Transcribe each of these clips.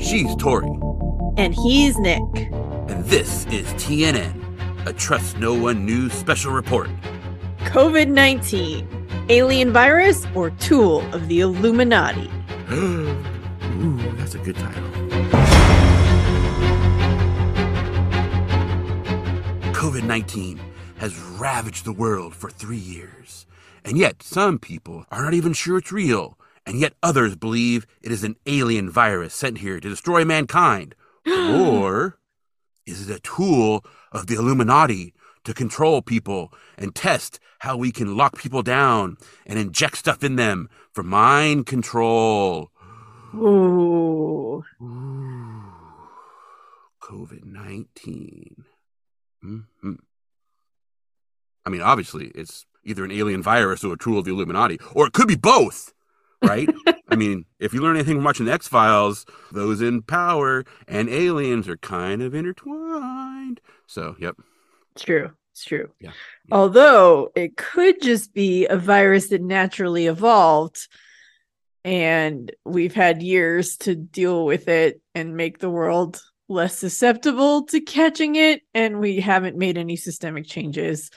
She's Tori, And he's Nick. and this is TNN, a Trust No One News special report. COVID 19, alien virus or tool of the Illuminati? Ooh, that's a good title. COVID 19 has ravaged the world for three years. And yet, some people are not even sure it's real. And yet, others believe it is an alien virus sent here to destroy mankind. or is it a tool of the Illuminati to control people and test how we can lock people down and inject stuff in them for mind control? Ooh. Ooh, COVID 19. hmm I mean, obviously, it's either an alien virus or a tool of the Illuminati, or it could be both, right? I mean, if you learn anything from watching the X Files, those in power and aliens are kind of intertwined. So, yep. It's true. It's true. Yeah. Although it could just be a virus that naturally evolved and we've had years to deal with it and make the world less susceptible to catching it. And we haven't made any systemic changes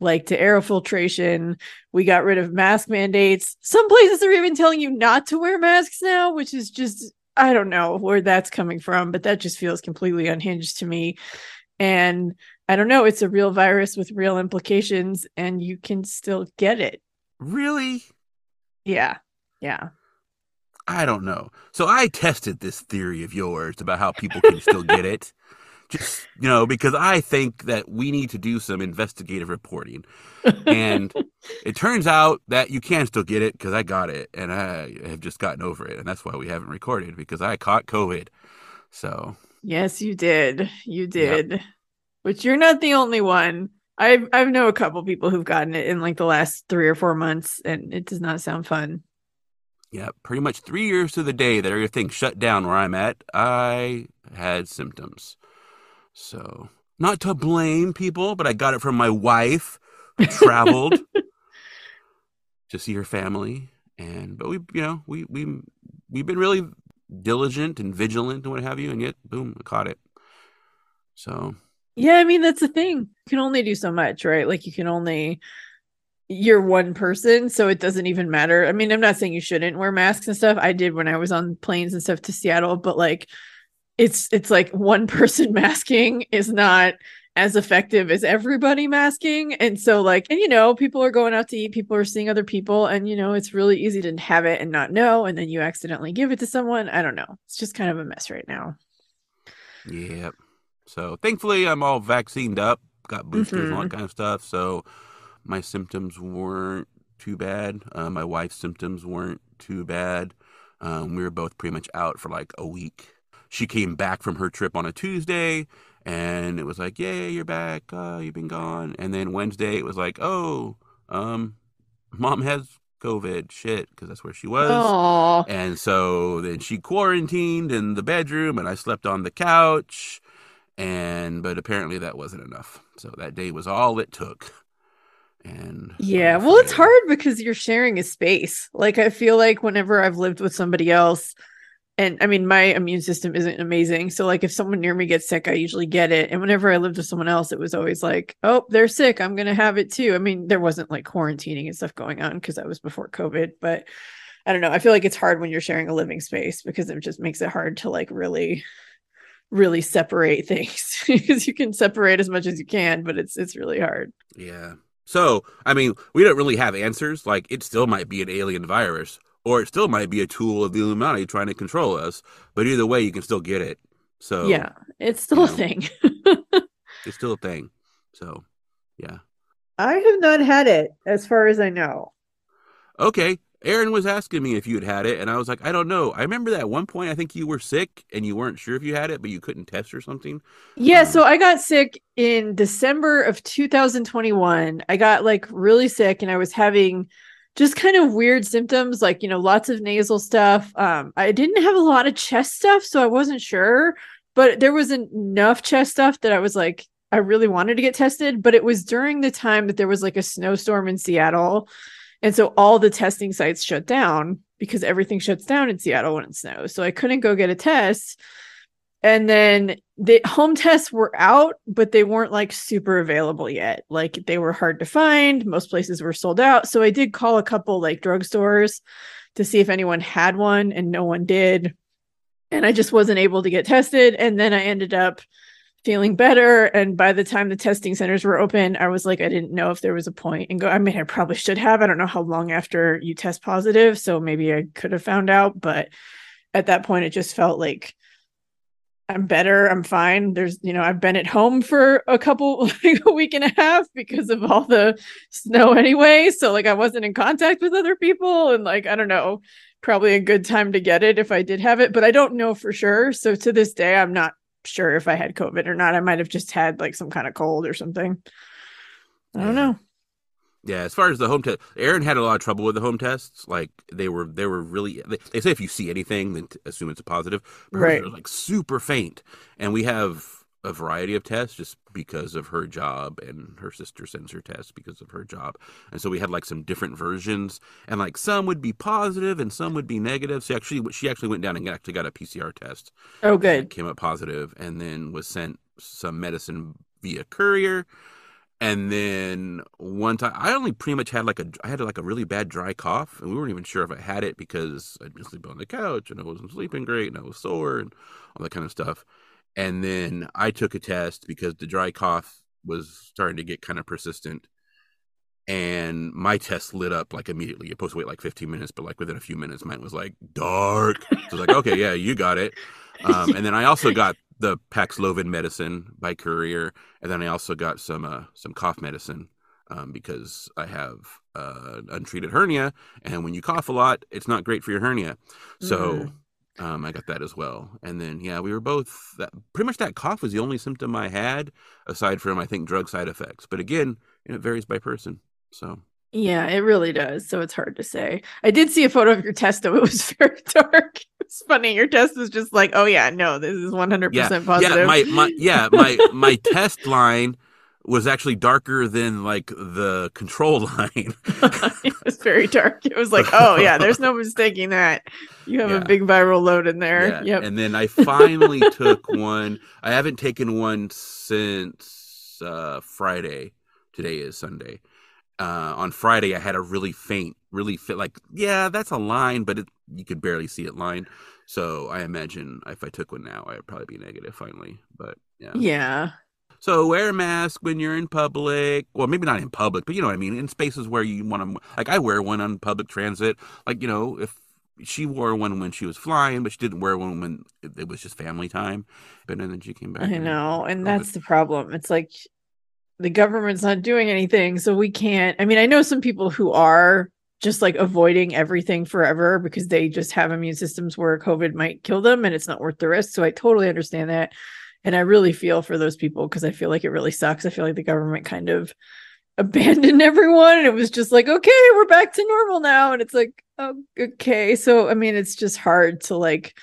like to air filtration. We got rid of mask mandates. Some places are even telling you not to wear masks now, which is just, I don't know where that's coming from, but that just feels completely unhinged to me. And I don't know, it's a real virus with real implications, and you can still get it. Really? Yeah. Yeah. I don't know. So I tested this theory of yours about how people can still get it. Just, you know, because I think that we need to do some investigative reporting. And it turns out that you can still get it because I got it and I have just gotten over it. And that's why we haven't recorded because I caught COVID. So, Yes, you did. You did. Which you're not the only one. I've I've know a couple people who've gotten it in like the last three or four months, and it does not sound fun. yeah, pretty much three years to the day that everything shut down where I'm at, I had symptoms. So, not to blame people, but I got it from my wife who traveled to see her family. And, but we, you know, we, we, we've been really diligent and vigilant and what have you. And yet, boom, I caught it. So, Yeah, I mean that's the thing. You can only do so much, right? Like you can only you're one person, so it doesn't even matter. I mean, I'm not saying you shouldn't wear masks and stuff. I did when I was on planes and stuff to Seattle, but like it's it's like one person masking is not as effective as everybody masking. And so like and you know, people are going out to eat, people are seeing other people and you know, it's really easy to have it and not know and then you accidentally give it to someone. I don't know. It's just kind of a mess right now. yeah So thankfully, I'm all vaccinated up, got boosters and all that kind of stuff. So my symptoms weren't too bad. Uh, my wife's symptoms weren't too bad. Um, we were both pretty much out for like a week. She came back from her trip on a Tuesday, and it was like, "Yay, you're back! Uh, you've been gone." And then Wednesday, it was like, "Oh, um, mom has COVID. Shit," because that's where she was. Oh. And so then she quarantined in the bedroom and I slept on the couch. And but apparently that wasn't enough. So that day was all it took. And Yeah, well, it's hard because you're sharing a space. Like, I feel like whenever I've lived with somebody else, and I mean, my immune system isn't amazing. So, like, if someone near me gets sick, I usually get it. And whenever I lived with someone else, it was always like, oh, they're sick. I'm going to have it too. I mean, there wasn't like quarantining and stuff going on because that was before COVID. But I don't know. I feel like it's hard when you're sharing a living space because it just makes it hard to like really really separate things because you can separate as much as you can but it's it's really hard Yeah. So I mean, we don't really have answers. Like it still might be an alien virus, or it still might be a tool of the Illuminati trying to control us. But either way, you can still get it. So yeah it's still you a thing it's still a thing. So yeah. I have not had it as far as I know. Okay. Aaron was asking me if you had had it, and I was like, I don't know. I remember that at one point I think you were sick and you weren't sure if you had it, but you couldn't test or something. Yeah, Um, so I got sick in December of 2021. I got like really sick and I was having just kind of weird symptoms like, you know, lots of nasal stuff. Um I didn't have a lot of chest stuff, so I wasn't sure, but there was enough chest stuff that I was like I really wanted to get tested, but it was during the time that there was like a snowstorm in Seattle. And so all the testing sites shut down because everything shuts down in Seattle when it snows. So I couldn't go get a test. And then the home tests were out, but they weren't like super available yet. Like they were hard to find. Most places were sold out. So I did call a couple like drugstores to see if anyone had one, and no one did. And I just wasn't able to get tested. And then I ended up feeling better. And by the time the testing centers were open, I was like, I didn't know if there was a point and go. I mean, I probably should have. I don't know how long after you test positive. So maybe I could have found out. But at that point, it just felt like I'm better. I'm fine. There's, you know, I've been at home for a couple, like a week and a half because of all the snow anyway. So, like, I wasn't in contact with other people. And, like, I don't know, probably a good time to get it if I did have it, but I don't know for sure. So, to this day, I'm not sure if I had COVID or not. I might have just had like some kind of cold or something. I don't know. Yeah, as far as the home test, Aaron had a lot of trouble with the home tests. Like they were, they were really. They, they say if you see anything, then t- assume it's a positive. But Right. like super faint, and we have a variety of tests just because of her job, and her sister sends her tests because of her job, and so we had like some different versions, and like some would be positive and some would be negative. So actually, she actually went down and actually got a PCR test. Oh, good. came up positive, and then was sent some medicine via courier. And then one time, I only pretty much had like a, I had like a really bad dry cough, and we weren't even sure if I had it because I'd been sleeping on the couch and I wasn't sleeping great and I was sore and all that kind of stuff. And then I took a test because the dry cough was starting to get kind of persistent, and my test lit up like immediately. You're supposed to wait like 15 minutes, but like within a few minutes, mine was like dark. So I was like, okay, yeah, you got it. Um, and then I also got the Paxlovid medicine by courier, and then I also got some uh, some cough medicine um, because I have uh, untreated hernia, and when you cough a lot, it's not great for your hernia. So um, I got that as well. And then yeah, we were both that pretty much that cough was the only symptom I had aside from I think drug side effects. But again, it varies by person. So Yeah, it really does. So it's hard to say. I did see a photo of your test, though. It was very dark. It's funny. Your test was just like, oh, yeah, no, this is 100% yeah, positive. yeah, my my yeah my my test line was actually darker than like the control line. it was very dark. It was like, oh, yeah, there's no mistaking that. You have Yeah. a big viral load in there. Yeah. Yep. And then I finally took one. I haven't taken one since uh, Friday. Today is Sunday. Uh, on Friday, I had a really faint, really fit. Like, yeah, that's a line, but it, you could barely see it line. So I imagine if I took one now, I'd probably be negative finally. But yeah. yeah. So wear a mask when you're in public. Well, maybe not in public, but you know what I mean. In spaces where you want to, like I wear one on public transit. Like you know, if she wore one when she was flying, but she didn't wear one when it, was just family time. But then she came back. I know. And COVID. that's the problem. It's like the government's not doing anything. So we can't. I mean, I know some people who are just like avoiding everything forever because they just have immune systems where COVID might kill them and it's not worth the risk. So I totally understand that. And I really feel for those people because I feel like it really sucks. I feel like the government kind of abandoned everyone and it was just like, okay, we're back to normal now. And it's like, oh, okay. So, I mean, it's just hard to like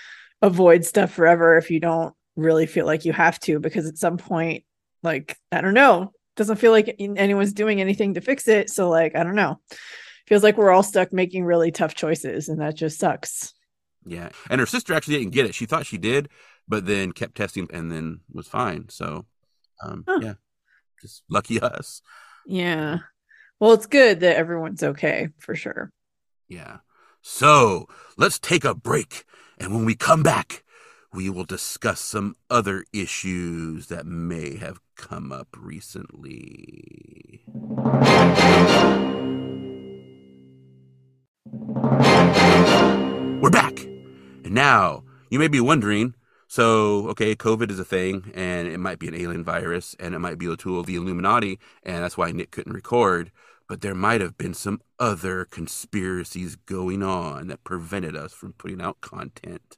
avoid stuff forever if you don't really feel like you have to because at some point like i don't know doesn't feel like anyone's doing anything to fix it so like i don't know feels like we're all stuck making really tough choices and that just sucks Yeah, and her sister actually didn't get it. She thought she did, but then kept testing and then was fine. So, um, Huh. yeah, just lucky us. yeah well it's good that everyone's okay for sure Yeah. So let's take a break. And when we come back, we will discuss some other issues that may have come up recently. We're back. And now you may be wondering so, okay, COVID is a thing, and it might be an alien virus, and it might be a tool of the Illuminati, and that's why Nick couldn't record. But there might have been some other conspiracies going on that prevented us from putting out content.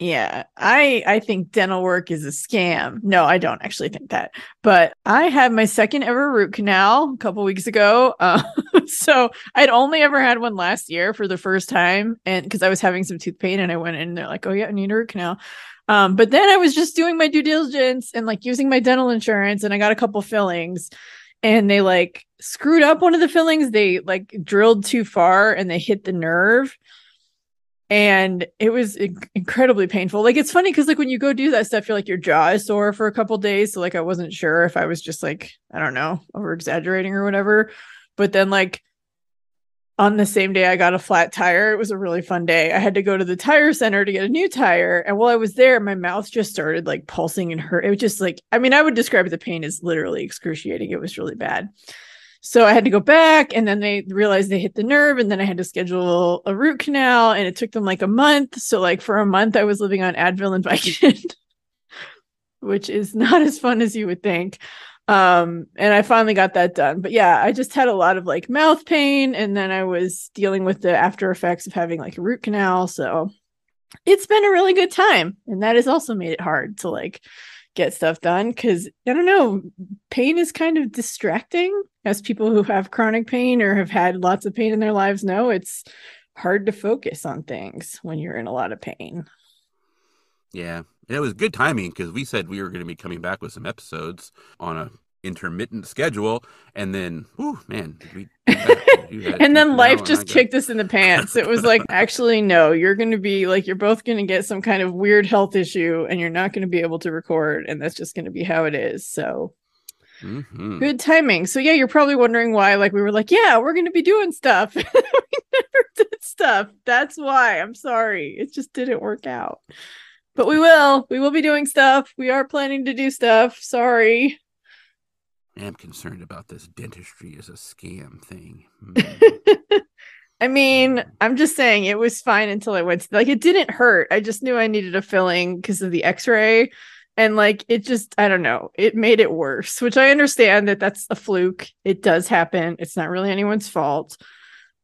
Yeah i i think dental work is a scam. No i don't actually think that. But i had my second ever root canal a couple weeks ago uh, so i'd only ever had one last year for the first time and because i was having some tooth pain and i went in and they're like oh yeah i need a root canal. Um, but then I was just doing my due diligence and like using my dental insurance, and I got a couple fillings, and they like screwed up one of the fillings. They like drilled too far and they hit the nerve and it was incredibly painful. Like it's funny because like when you go do that stuff, you're like your jaw is sore for a couple days. So like I wasn't sure if I was just like I don't know over exaggerating or whatever. But then like on the same day I got a flat tire. It was a really fun day. I had to go to the tire center to get a new tire, and while I was there, my mouth just started like pulsing and hurt. It was just like I mean I would describe the pain as literally excruciating. It was really bad. So I had to go back and then they realized they hit the nerve and then I had to schedule a root canal and it took them like a month. So like for a month I was living on Advil and Vicodin, which is not as fun as you would think. Um and I finally got that done. But yeah, I just had a lot of like mouth pain and then I was dealing with the after effects of having like a root canal. So it's been a really good time and that has also made it hard to like get stuff done because I don't know, pain is kind of distracting. As people who have chronic pain or have had lots of pain in their lives know, it's hard to focus on things when you're in a lot of pain. Yeah. And it was good timing because we said we were going to be coming back with some episodes on a intermittent schedule and then whew, man we and then life just kicked us in the pants. It was like actually no you're going to be like you're both going to get some kind of weird health issue and you're not going to be able to record and that's just going to be how it is so. Mm-hmm. good timing. So yeah you're probably wondering why like we were like yeah we're going to be doing stuff. We never did stuff. That's why. I'm sorry. It just didn't work out. But we will. We will be doing stuff. We are planning to do stuff. Sorry I am concerned about this dentistry as a scam thing. Mm. I mean, hmm. I'm just saying it was fine until I went to, like it didn't hurt. I just knew I needed a filling because of the x-ray and like it just I don't know, it made it worse, which I understand that that's a fluke. It does happen. It's not really anyone's fault.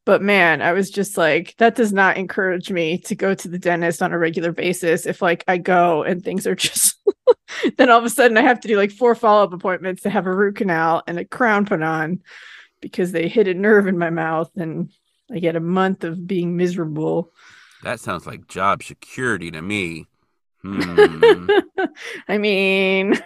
But man, I was just like, that does not encourage me to go to the dentist on a regular basis. If like I go and things are just, then all of a sudden I have to do like four follow up appointments to have a root canal and a crown put on because they hit a nerve in my mouth and I get a month of being miserable. That sounds like job security to me. Hmm. I mean,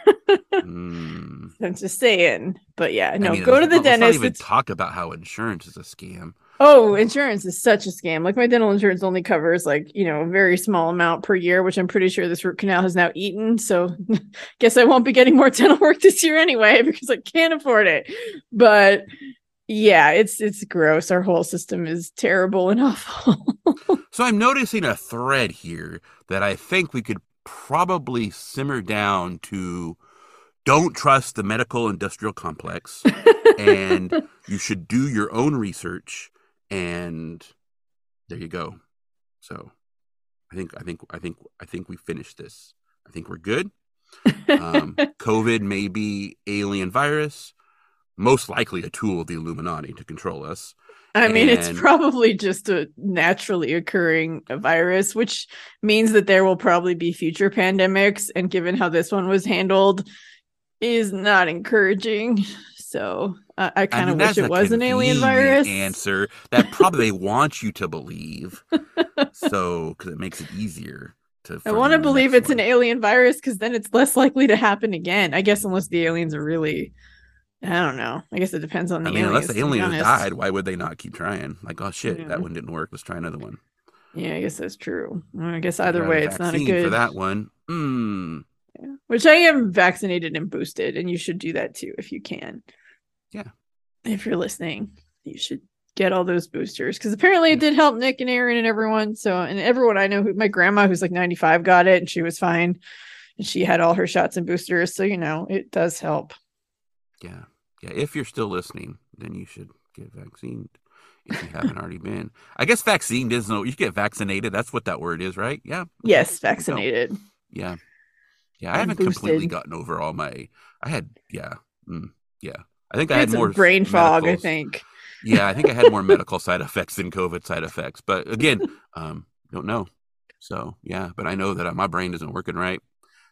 hmm. I'm just saying. But yeah, no, I mean, go to the dentist. Let's not even talk about how insurance is a scam. Oh, insurance is such a scam. Like my dental insurance only covers like, you know, a very small amount per year, which I'm pretty sure this root canal has now eaten. So guess I won't be getting more dental work this year anyway because I can't afford it. But yeah, it's it's gross. Our whole system is terrible and awful. so I'm noticing a thread here that I think we could probably simmer down to don't trust the medical industrial complex and you should do your own research and there you go. So I think I think I think I think we finished this. I think we're good. Um, COVID may be alien virus, most likely a tool of the Illuminati to control us. I mean, and... it's probably just a naturally occurring virus, which means that there will probably be future pandemics. And given how this one was handled, is not encouraging. So uh, I kind of I mean, wish it was an alien virus. Answer that probably they want you to believe, so because it makes it easier to. I want to believe it's one. an alien virus because then it's less likely to happen again. I guess unless the aliens are really. I don't know. I guess it depends on the I mean, aliens, unless the aliens died, why would they not keep trying? Like, oh shit, yeah. that one didn't work. Let's try another one. Yeah, I guess that's true. I guess either way, it's not a good for that one. Mm. Yeah. Which I am vaccinated and boosted, and you should do that too if you can. Yeah. If you're listening, you should get all those boosters because apparently it did help Nick and Aaron and everyone. So, and everyone I know, who my grandma who's like 95 got it and she was fine, and she had all her shots and boosters. So you know, it does help. Yeah, yeah. If you're still listening, then you should get vaccinated if you haven't already been. I guess vaccine is no. You get vaccinated. That's what that word is, right? Yeah. Yes, vaccinated. Yeah. Yeah, I haven't boosted. completely gotten over all my. I had yeah, mm, yeah. I think I, had more brain fog. I think. yeah, I think I had more medical side effects than COVID side effects. But again, um, don't know. So yeah, but I know that my brain isn't working right.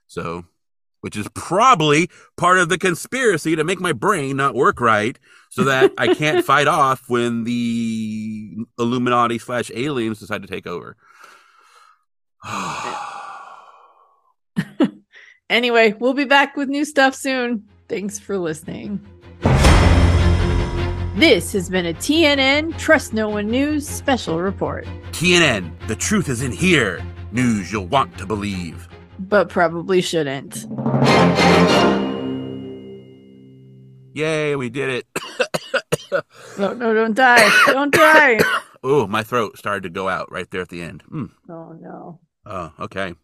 So, which is probably part of the conspiracy to make my brain not work right, so that I can't fight off when the Illuminati slash aliens decide to take over. anyway, we'll be back with new stuff soon. Thanks for listening. This has been a TNN Trust No One News special report. TNN, the truth is in here. News you'll want to believe. But probably shouldn't. Yay, we did it. no, no, don't die. Don't die. oh, my throat started to go out right there at the end. Mm. Oh, no. Oh, okay.